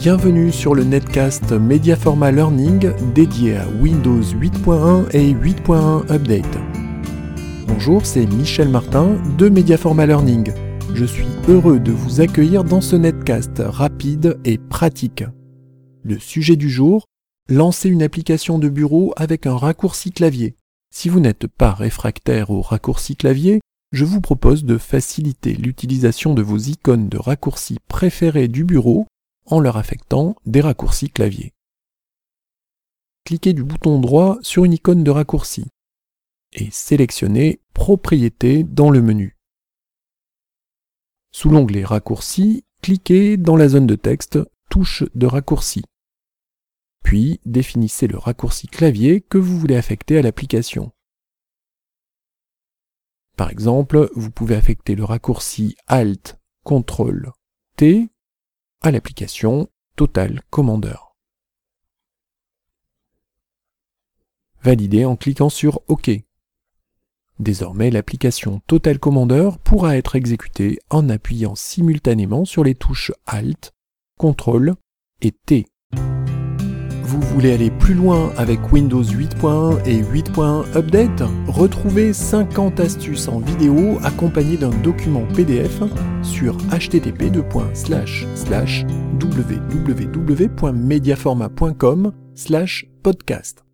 Bienvenue sur le netcast Mediaforma Learning dédié à Windows 8.1 et 8.1 Update. Bonjour, c'est Michel Martin de Mediaforma Learning. Je suis heureux de vous accueillir dans ce netcast rapide et pratique. Le sujet du jour, lancer une application de bureau avec un raccourci clavier. Si vous n'êtes pas réfractaire au raccourci clavier, je vous propose de faciliter l'utilisation de vos icônes de raccourcis préférés du bureau en leur affectant des raccourcis clavier. Cliquez du bouton droit sur une icône de raccourci et sélectionnez Propriétés dans le menu. Sous l'onglet Raccourcis, cliquez dans la zone de texte Touche de raccourci. Puis définissez le raccourci clavier que vous voulez affecter à l'application. Par exemple, vous pouvez affecter le raccourci Alt CTRL T à l'application Total Commander. Validez en cliquant sur OK. Désormais, l'application Total Commander pourra être exécutée en appuyant simultanément sur les touches Alt, CTRL et T. Vous voulez aller plus loin avec Windows 8.1 et 8.1 Update? Retrouvez 50 astuces en vidéo accompagnées d'un document PDF sur http www.mediaforma.com podcast.